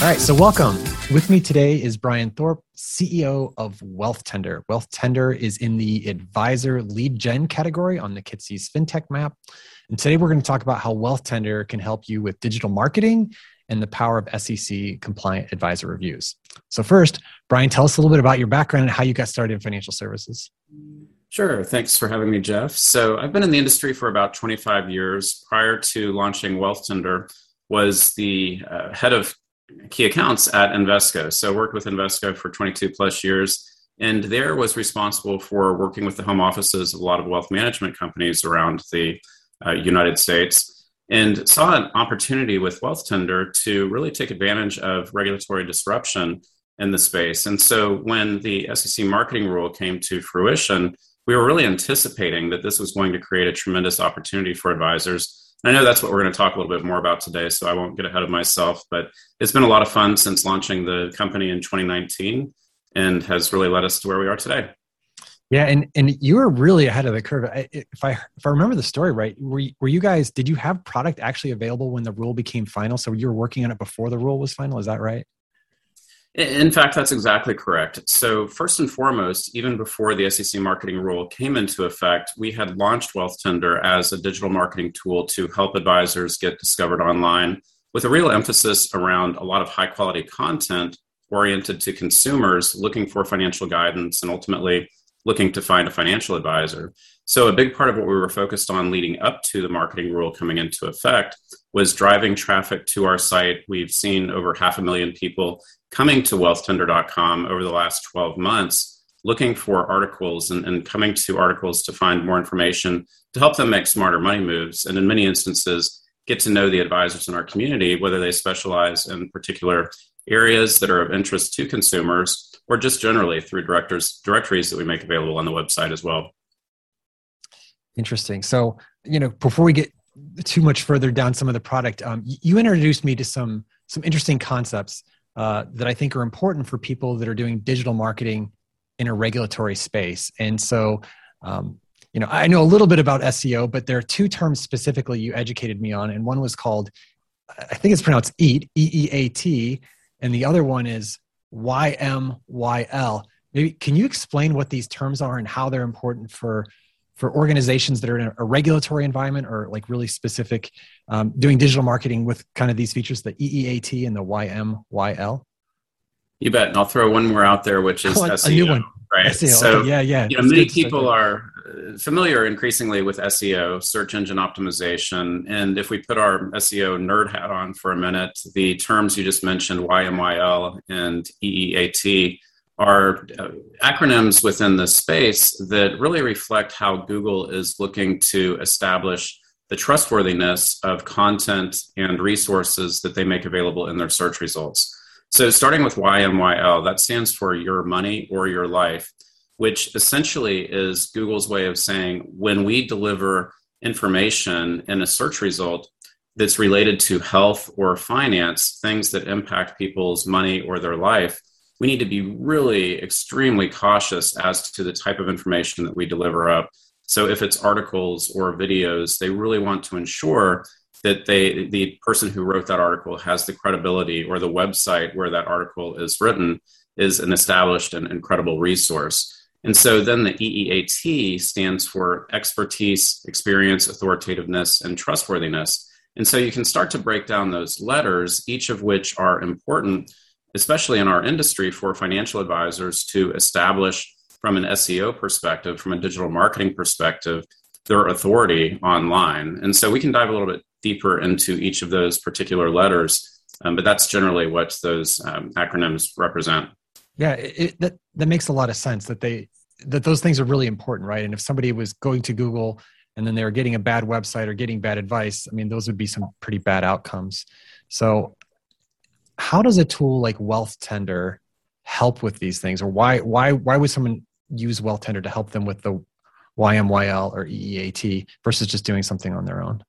All right, so welcome. With me today is Brian Thorp, CEO of Wealthtender. Wealth Tender is in the advisor lead gen category on McKinsey's FinTech map. And today we're going to talk about how Wealthtender can help you with digital marketing and the power of SEC compliant advisor reviews. So, first, Brian, tell us a little bit about your background and how you got started in financial services. Sure. Thanks for having me, Jeff. So, I've been in the industry for about 25 years. Prior to launching Wealthtender, was the uh, head of key accounts at Invesco. So worked with Invesco for 22 plus years, and there was responsible for working with the home offices of a lot of wealth management companies around the uh, United States, and saw an opportunity with Wealthtender to really take advantage of regulatory disruption in the space. And so when the SEC marketing rule came to fruition, we were really anticipating that this was going to create a tremendous opportunity for advisors I know that's what we're going to talk a little bit more about today, so I won't get ahead of myself. But it's been a lot of fun since launching the company in 2019 and has really led us to where we are today. Yeah, and and you were really ahead of the curve. If I if I remember the story right, were you, were you guys did you have product actually available when the rule became final? So you were working on it before the rule was final. Is that right? In fact, that's exactly correct. So, first and foremost, even before the SEC marketing rule came into effect, we had launched Wealthtender as a digital marketing tool to help advisors get discovered online with a real emphasis around a lot of high quality content oriented to consumers looking for financial guidance and ultimately looking to find a financial advisor. So, a big part of what we were focused on leading up to the marketing rule coming into effect was driving traffic to our site. We've seen over half a million people coming to wealthtender.com over the last 12 months looking for articles and, and, coming to articles to find more information to help them make smarter money moves and in many instances get to know the advisors in our community whether they specialize in particular areas that are of interest to consumers or just generally through directors directories that we make available on the website as well interesting so you know before we get too much further down some of the product um, you introduced me to some some interesting concepts uh, that I think are important for people that are doing digital marketing in a regulatory space. And so, um, you know, I know a little bit about SEO, but there are two terms specifically you educated me on, and one was called, I think it's pronounced EAT, E E A T, and the other one is Y M Y L. Maybe can you explain what these terms are and how they're important for for organizations that are in a regulatory environment or like really specific um, doing digital marketing with kind of these features the eeat and the ymyl you bet. And i'll throw one more out there which is oh, SEO, a new one. right? SEO. so okay, yeah yeah. you know, many people are uh, familiar increasingly with seo search engine optimization. And if we put our seo nerd hat on for a minute the terms you just mentioned ymyl and eeat are uh, acronyms within the space that really reflect how Google is looking to establish the trustworthiness of content and resources that they make available in their search results. So, starting with YMYL, that stands for Your Money or Your Life, which essentially is Google's way of saying when we deliver information in a search result that's related to health or finance, things that impact people's money or their life, we need to be really extremely cautious as to the type of information that we deliver up. So if it's articles or videos, they really want to ensure that they the person who wrote that article has the credibility or the website where that article is written is an established and incredible resource. And so then the EEAT stands for expertise, experience, authoritativeness, and trustworthiness. And so you can start to break down those letters, each of which are important especially in our industry, for financial advisors to establish from an SEO perspective, from a digital marketing perspective, their authority online. And so we can dive a little bit deeper into each of those particular letters, um, but that's generally what those um, acronyms represent. Yeah, it, that that makes a lot of sense. That they that those things are really important, right? And if somebody was going to Google and then they were getting a bad website or getting bad advice, I mean, those would be some pretty bad outcomes. So how does a tool like Wealthtender help with these things, or why why why would someone use Wealthtender to help them with the YMYL or EEAT versus just doing something on their own?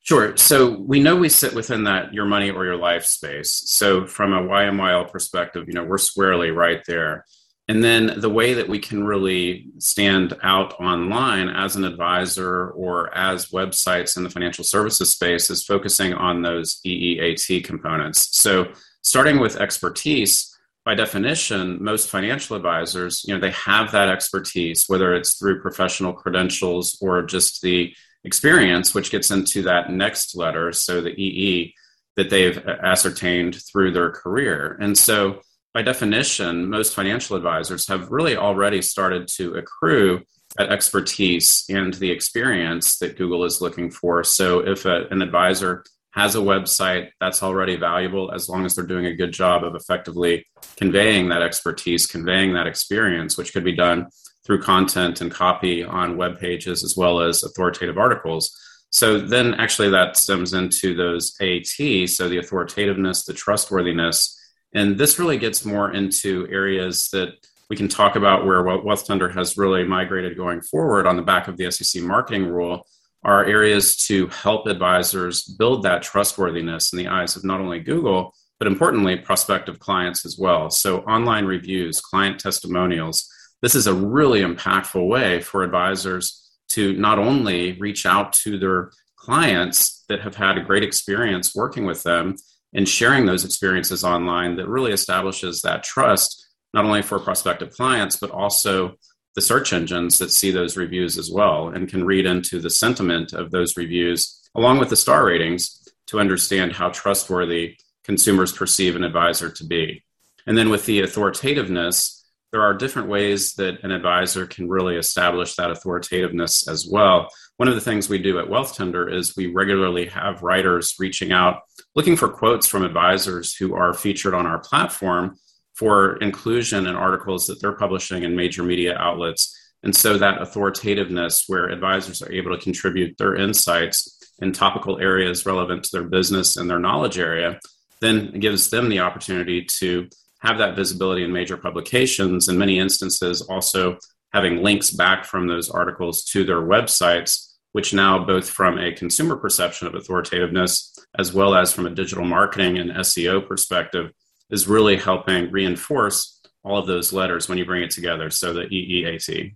Sure. So we know we sit within that your money or your life space. So from a YMYL perspective, you know, we're squarely right there. And then the way that we can really stand out online as an advisor or as websites in the financial services space is focusing on those EEAT components. So starting with expertise, by definition, most financial advisors, you know, they have that expertise, whether it's through professional credentials or just the experience, which gets into that next letter, so the EE, that they've ascertained through their career. And so, by definition, most financial advisors have really already started to accrue that expertise and the experience that Google is looking for. So, if a, an advisor has a website, that's already valuable as long as they're doing a good job of effectively conveying that expertise, conveying that experience, which could be done through content and copy on web pages as well as authoritative articles. So then actually that stems into those AT, so the authoritativeness, the trustworthiness. And this really gets more into areas that we can talk about where Wealthtender has really migrated going forward on the back of the SEC marketing rule are areas to help advisors build that trustworthiness in the eyes of not only Google, but importantly, prospective clients as well. So, online reviews, client testimonials, this is a really impactful way for advisors to not only reach out to their clients that have had a great experience working with them and sharing those experiences online that really establishes that trust, not only for prospective clients, but also the search engines that see those reviews as well and can read into the sentiment of those reviews along with the star ratings to understand how trustworthy consumers perceive an advisor to be. And then with the authoritativeness, there are different ways that an advisor can really establish that authoritativeness as well. One of the things we do at Wealthtender is we regularly have writers reaching out looking for quotes from advisors who are featured on our platform for inclusion in articles that they're publishing in major media outlets. And so that authoritativeness, where advisors are able to contribute their insights in topical areas relevant to their business and their knowledge area, then gives them the opportunity to have that visibility in major publications. In many instances, also having links back from those articles to their websites, which now, both from a consumer perception of authoritativeness as well as from a digital marketing and SEO perspective, is really helping reinforce all of those letters when you bring it together. So the EEAT.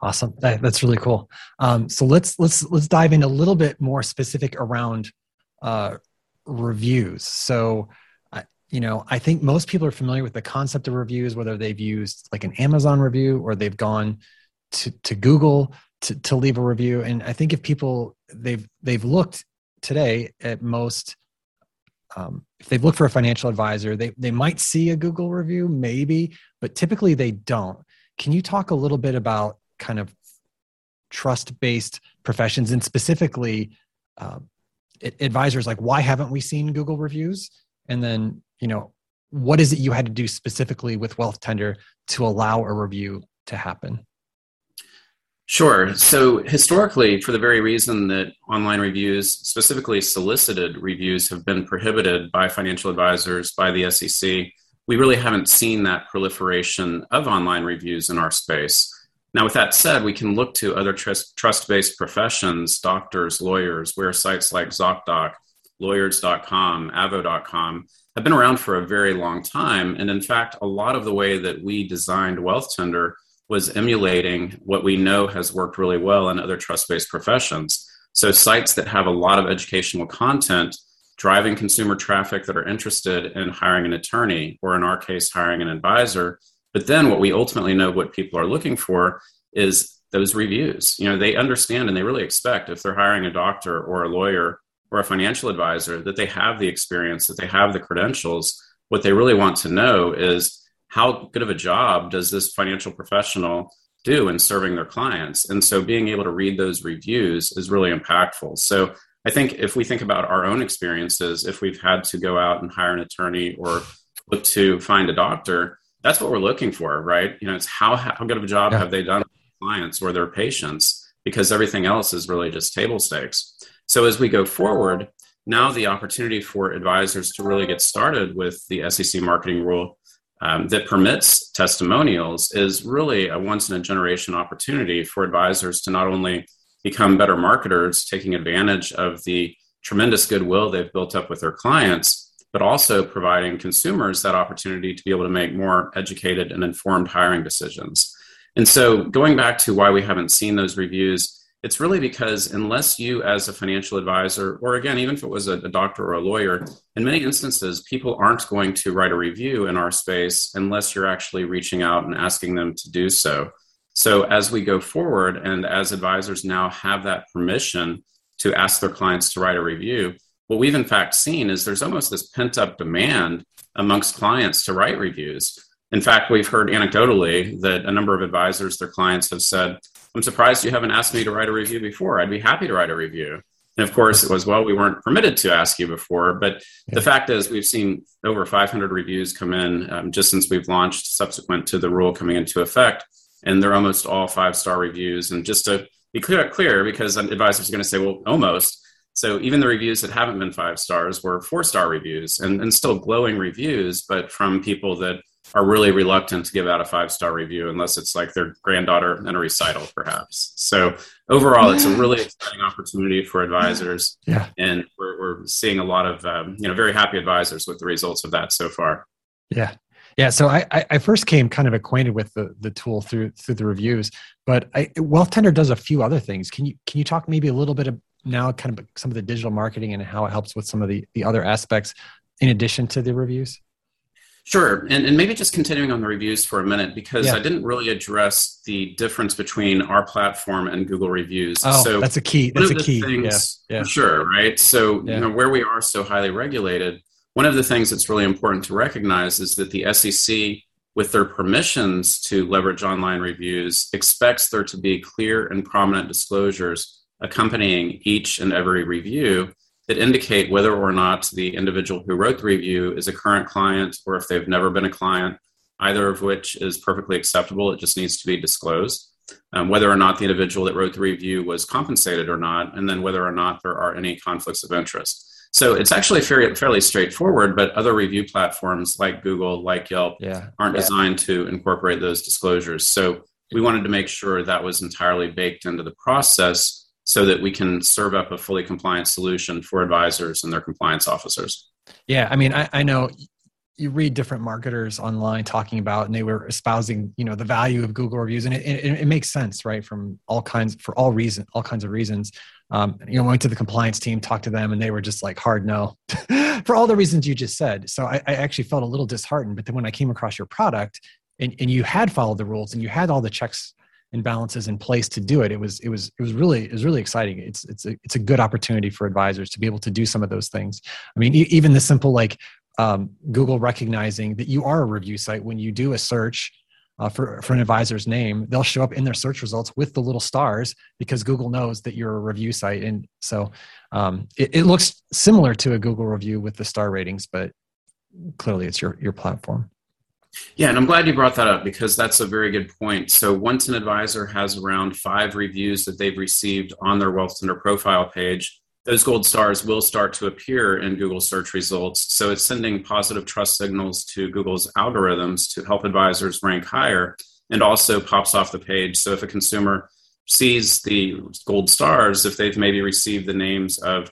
Awesome. That, that's really cool. Um, so let's let's let's dive in a little bit more specific around uh, reviews. So, you know, I think most people are familiar with the concept of reviews, whether they've used like an Amazon review or they've gone to to Google to to leave a review. And I think if people they've they've looked today at most um, if they've looked for a financial advisor, they, they might see a Google review, maybe, but typically they don't. Can you talk a little bit about kind of trust based professions and specifically um, advisors like why haven't we seen Google reviews? And then, you know, what is it you had to do specifically with Wealthtender to allow a review to happen? Sure. So historically, for the very reason that online reviews, specifically solicited reviews, have been prohibited by financial advisors, by the SEC, we really haven't seen that proliferation of online reviews in our space. Now, with that said, we can look to other trust based professions, doctors, lawyers, where sites like ZocDoc, lawyers.com, avvo.com have been around for a very long time. And in fact, a lot of the way that we designed Wealthtender was emulating what we know has worked really well in other trust based professions. So, sites that have a lot of educational content driving consumer traffic that are interested in hiring an attorney, or in our case, hiring an advisor. But then, what we ultimately know what people are looking for is those reviews. You know, they understand and they really expect if they're hiring a doctor or a lawyer or a financial advisor that they have the experience, that they have the credentials. What they really want to know is how good of a job does this financial professional do in serving their clients? And so being able to read those reviews is really impactful. So I think if we think about our own experiences, if we've had to go out and hire an attorney or look to find a doctor, that's what we're looking for, right? You know, it's how, how good of a job yeah. have they done with clients or their patients? Because everything else is really just table stakes. So as we go forward, now the opportunity for advisors to really get started with the SEC marketing rule um, that permits testimonials is really a once in a generation opportunity for advisors to not only become better marketers, taking advantage of the tremendous goodwill they've built up with their clients, but also providing consumers that opportunity to be able to make more educated and informed hiring decisions. And so, going back to why we haven't seen those reviews, it's really because unless you, as a financial advisor, or again, even if it was a, a, doctor or a lawyer, in many instances, people aren't going to write a review in our space unless you're actually reaching out and asking them to do so. So, as we go forward, and as advisors now have that permission to ask their clients to write a review, what we've in fact seen is there's almost this pent up demand amongst clients to write reviews. In fact, we've heard anecdotally that a number of advisors, their clients have said, I'm surprised you haven't asked me to write a review before. I'd be happy to write a review. And of course, it was, well, we weren't permitted to ask you before. But yeah. the fact is, we've seen over 500 reviews come in um, just since we've launched, subsequent to the rule coming into effect. And they're almost all five star reviews. And just to be clear, clear because advisors are going to say, well, almost. So even the reviews that haven't been five stars were four star reviews and, and still glowing reviews, but from people that are really reluctant to give out a five star review unless it's like their granddaughter in a recital, perhaps. So overall, it's a really exciting opportunity for advisors. Yeah, and we're, we're seeing a lot of um, you know very happy advisors with the results of that so far. Yeah. Yeah, so I, I first came kind of acquainted with the, the tool through through the reviews, but I, Wealthtender does a few other things. Can you can you talk maybe a little bit of now kind of some of the digital marketing and how it helps with some of the the other aspects in addition to the reviews? Sure. And, and maybe just continuing on the reviews for a minute, because yeah. I didn't really address the difference between our platform and Google reviews. Oh, so that's a key. That's a key. Things, yeah. yeah. Sure. Right. So, yeah. you know, where we are so highly regulated, one of the things that's really important to recognize is that the SEC, with their permissions to leverage online reviews, expects there to be clear and prominent disclosures accompanying each and every review that indicate whether or not the individual who wrote the review is a current client or if they've never been a client, either of which is perfectly acceptable. It just needs to be disclosed. Um, whether or not the individual that wrote the review was compensated or not, and then whether or not there are any conflicts of interest. So it's actually fairly, fairly straightforward, but other review platforms like Google, like Yelp, yeah. aren't yeah. designed to incorporate those disclosures. So we wanted to make sure that was entirely baked into the process so that we can serve up a fully compliant solution for advisors and their compliance officers. Yeah, I mean, I, I know you read different marketers online talking about and they were espousing you know the value of google reviews and it, it, it makes sense right from all kinds for all reason all kinds of reasons um, you know went to the compliance team talked to them and they were just like hard no for all the reasons you just said so I, I, actually felt a little disheartened but then when i came across your product and, and you had followed the rules and you had all the checks and balances in place to do it. It was it was it was really it was really exciting. It's it's a it's a good opportunity for advisors to be able to do some of those things. I mean even the simple like um, google recognizing that you are a review site when you do a search uh, for, for an advisor's name they'll show up in their search results with the little stars because google knows that you're a review site. And so um, it, it looks similar to a google review with the star ratings but clearly it's your your platform yeah, and I'm glad you brought that up because that's a very good point. So once an advisor has around five reviews that they've received on their Wealthtender profile page, those gold stars will start to appear in Google search results. So it's sending positive trust signals to Google's algorithms to help advisors rank higher and also pops off the page. So if a consumer sees the gold stars, if they've maybe received the names of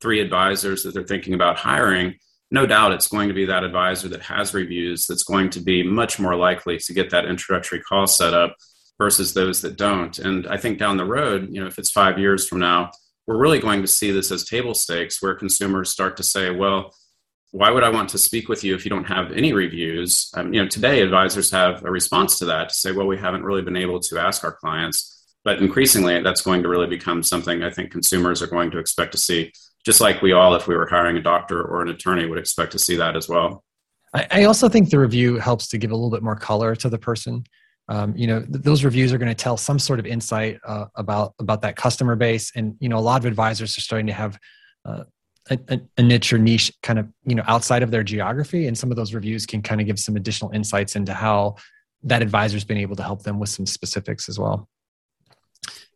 three advisors that they're thinking about hiring, no doubt it's going to be that advisor that has reviews that's going to be much more likely to get that introductory call set up versus those that don't. And I think down the road, you know, if it's five years from now, we're really going to see this as table stakes where consumers start to say, well, why would I want to speak with you if you don't have any reviews? Um, you know, today advisors have a response to that to say, well, we haven't really been able to ask our clients. But increasingly, that's going to really become something I think consumers are going to expect to see just like we all, if we were hiring a doctor or an attorney, would expect to see that as well. I, also think the review helps to give a little bit more color to the person. Um, you know, th- those reviews are going to tell some sort of insight uh, about about that customer base, and you know, a lot of advisors are starting to have uh, a, a, niche or niche kind of you know outside of their geography, and some of those reviews can kind of give some additional insights into how that advisor's been able to help them with some specifics as well.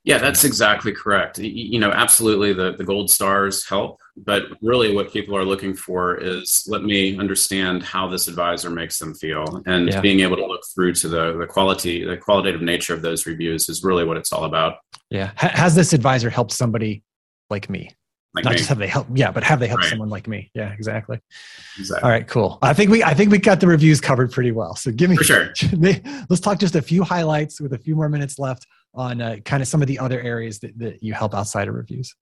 Yeah, that's exactly correct. You know, absolutely the, the gold stars help, but really what people are looking for is let me understand how this advisor makes them feel. And yeah. being able to look through to the, the quality, the qualitative nature of those reviews is really what it's all about. Yeah. Has this advisor helped somebody like me? Like Not me. just have they helped, yeah, but have they helped right. someone like me? Yeah, exactly. exactly. All right, cool. I think we I think we got the reviews covered pretty well. So give me for sure. let's talk just a few highlights with a few more minutes left on uh, kind of some of the other areas that, that you help outside of reviews.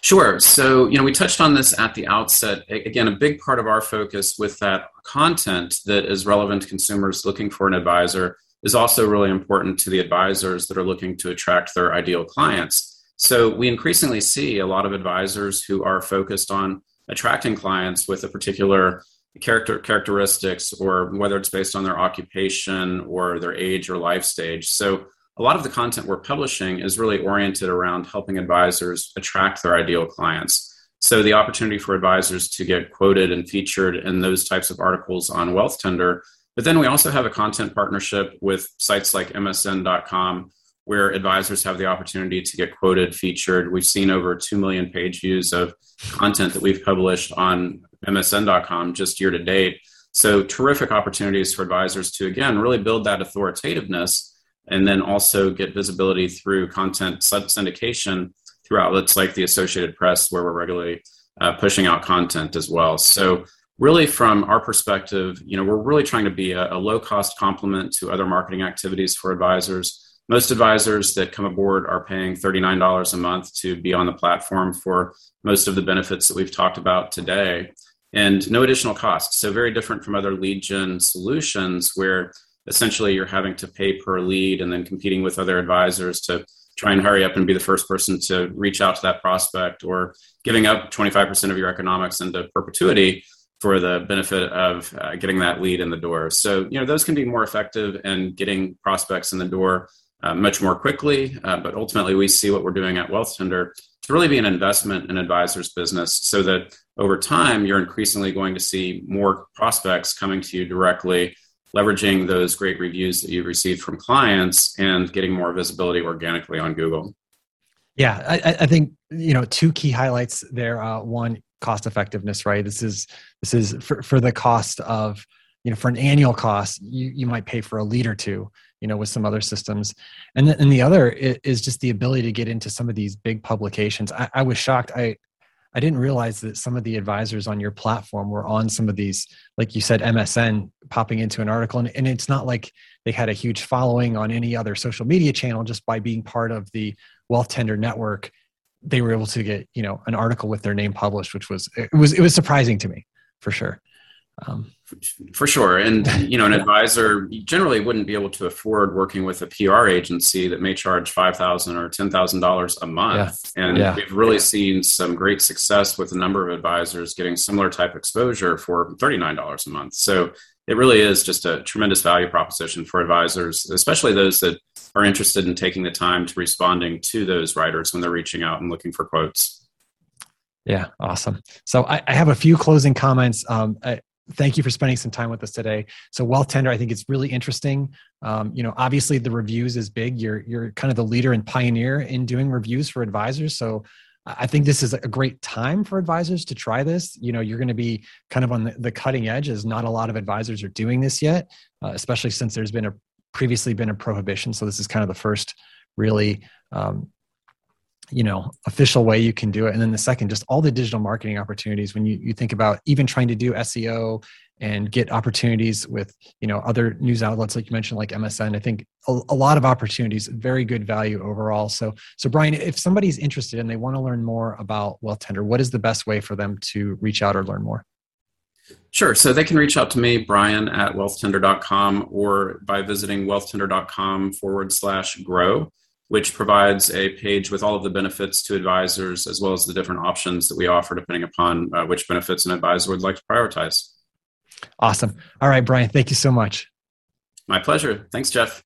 Sure. So, you know, we touched on this at the outset. Again, a big part of our focus with that content that is relevant to consumers looking for an advisor is also really important to the advisors that are looking to attract their ideal clients. So, we increasingly see a lot of advisors who are focused on attracting clients with a particular character characteristics or whether it's based on their occupation or their age or life stage. So a lot of the content we're publishing is really oriented around helping advisors attract their ideal clients. So the opportunity for advisors to get quoted and featured in those types of articles on Wealthtender. But then we also have a content partnership with sites like MSN.com where advisors have the opportunity to get quoted, featured. We've seen over 2 million page views of content that we've published on MSN.com just year to date. So, terrific opportunities for advisors to, again, really build that authoritativeness and then also get visibility through content syndication through outlets like the Associated Press, where we're regularly uh, pushing out content as well. So, really, from our perspective, you know, we're really trying to be a, a low cost complement to other marketing activities for advisors most advisors that come aboard are paying $39 a month to be on the platform for most of the benefits that we've talked about today and no additional cost. So, very different from other lead gen solutions where essentially you're having to pay per lead and then competing with other advisors to try and hurry up and be the first person to reach out to that prospect or giving up 25% of your economics into perpetuity for the benefit of uh, getting that lead in the door. So, you know, those can be more effective in getting prospects in the door uh, much more quickly. Uh, but ultimately, we see what we're doing at Wealthtender to really be an investment in advisors' business so that over time, you're increasingly going to see more prospects coming to you directly, leveraging those great reviews that you've received from clients and getting more visibility organically on Google. Yeah, I, I think you know two key highlights there. Uh, one, cost effectiveness. Right. This is this is for, for the cost of you know for an annual cost you, you might pay for a lead or two you know with some other systems and then and the other is just the ability to get into some of these big publications I, I was shocked i i didn't realize that some of the advisors on your platform were on some of these like you said msn popping into an article. And, and it's not like they had a huge following on any other social media channel just by being part of the wealthtender network they were able to get you know an article with their name published which was it was it was surprising to me for sure um, for sure. And, you know, an advisor generally wouldn't be able to afford working with a PR agency that may charge 5,000 or $10,000 a month. Yeah. And yeah. we've really seen some great success with a number of advisors getting similar type exposure for $39 a month. So it really is just a tremendous value proposition for advisors, especially those that are interested in taking the time to responding to those writers when they're reaching out and looking for quotes. Yeah, awesome. So I, I, have a few closing comments. Um, I, thank you for spending some time with us today. So Wealthtender, I think it's really interesting. Um, you know, obviously the reviews is big. You're you're kind of the leader and pioneer in doing reviews for advisors. So I think this is a great time for advisors to try this. You know, you're going to be kind of on the, the cutting edge, as not a lot of advisors are doing this yet, uh, especially since there's been a previously been a prohibition. So this is kind of the first really um, you know official way you can do it. And then the second just all the digital marketing opportunities when you, you think about even trying to do seo and get opportunities with you know other news outlets like you mentioned like msn i think a, a, lot of opportunities very good value overall. So so brian if somebody's interested and they want to learn more about wealthtender what is the best way for them to reach out or learn more? Sure. So they can reach out to me, Brian at wealthtender.com, or by visiting wealthtender.com forward slash grow which provides a page with all of the benefits to advisors as well as the different options that we offer depending upon uh, which benefits an advisor would like to prioritize. Awesome. All right, Brian, thank you so much. My pleasure. Thanks, Jeff.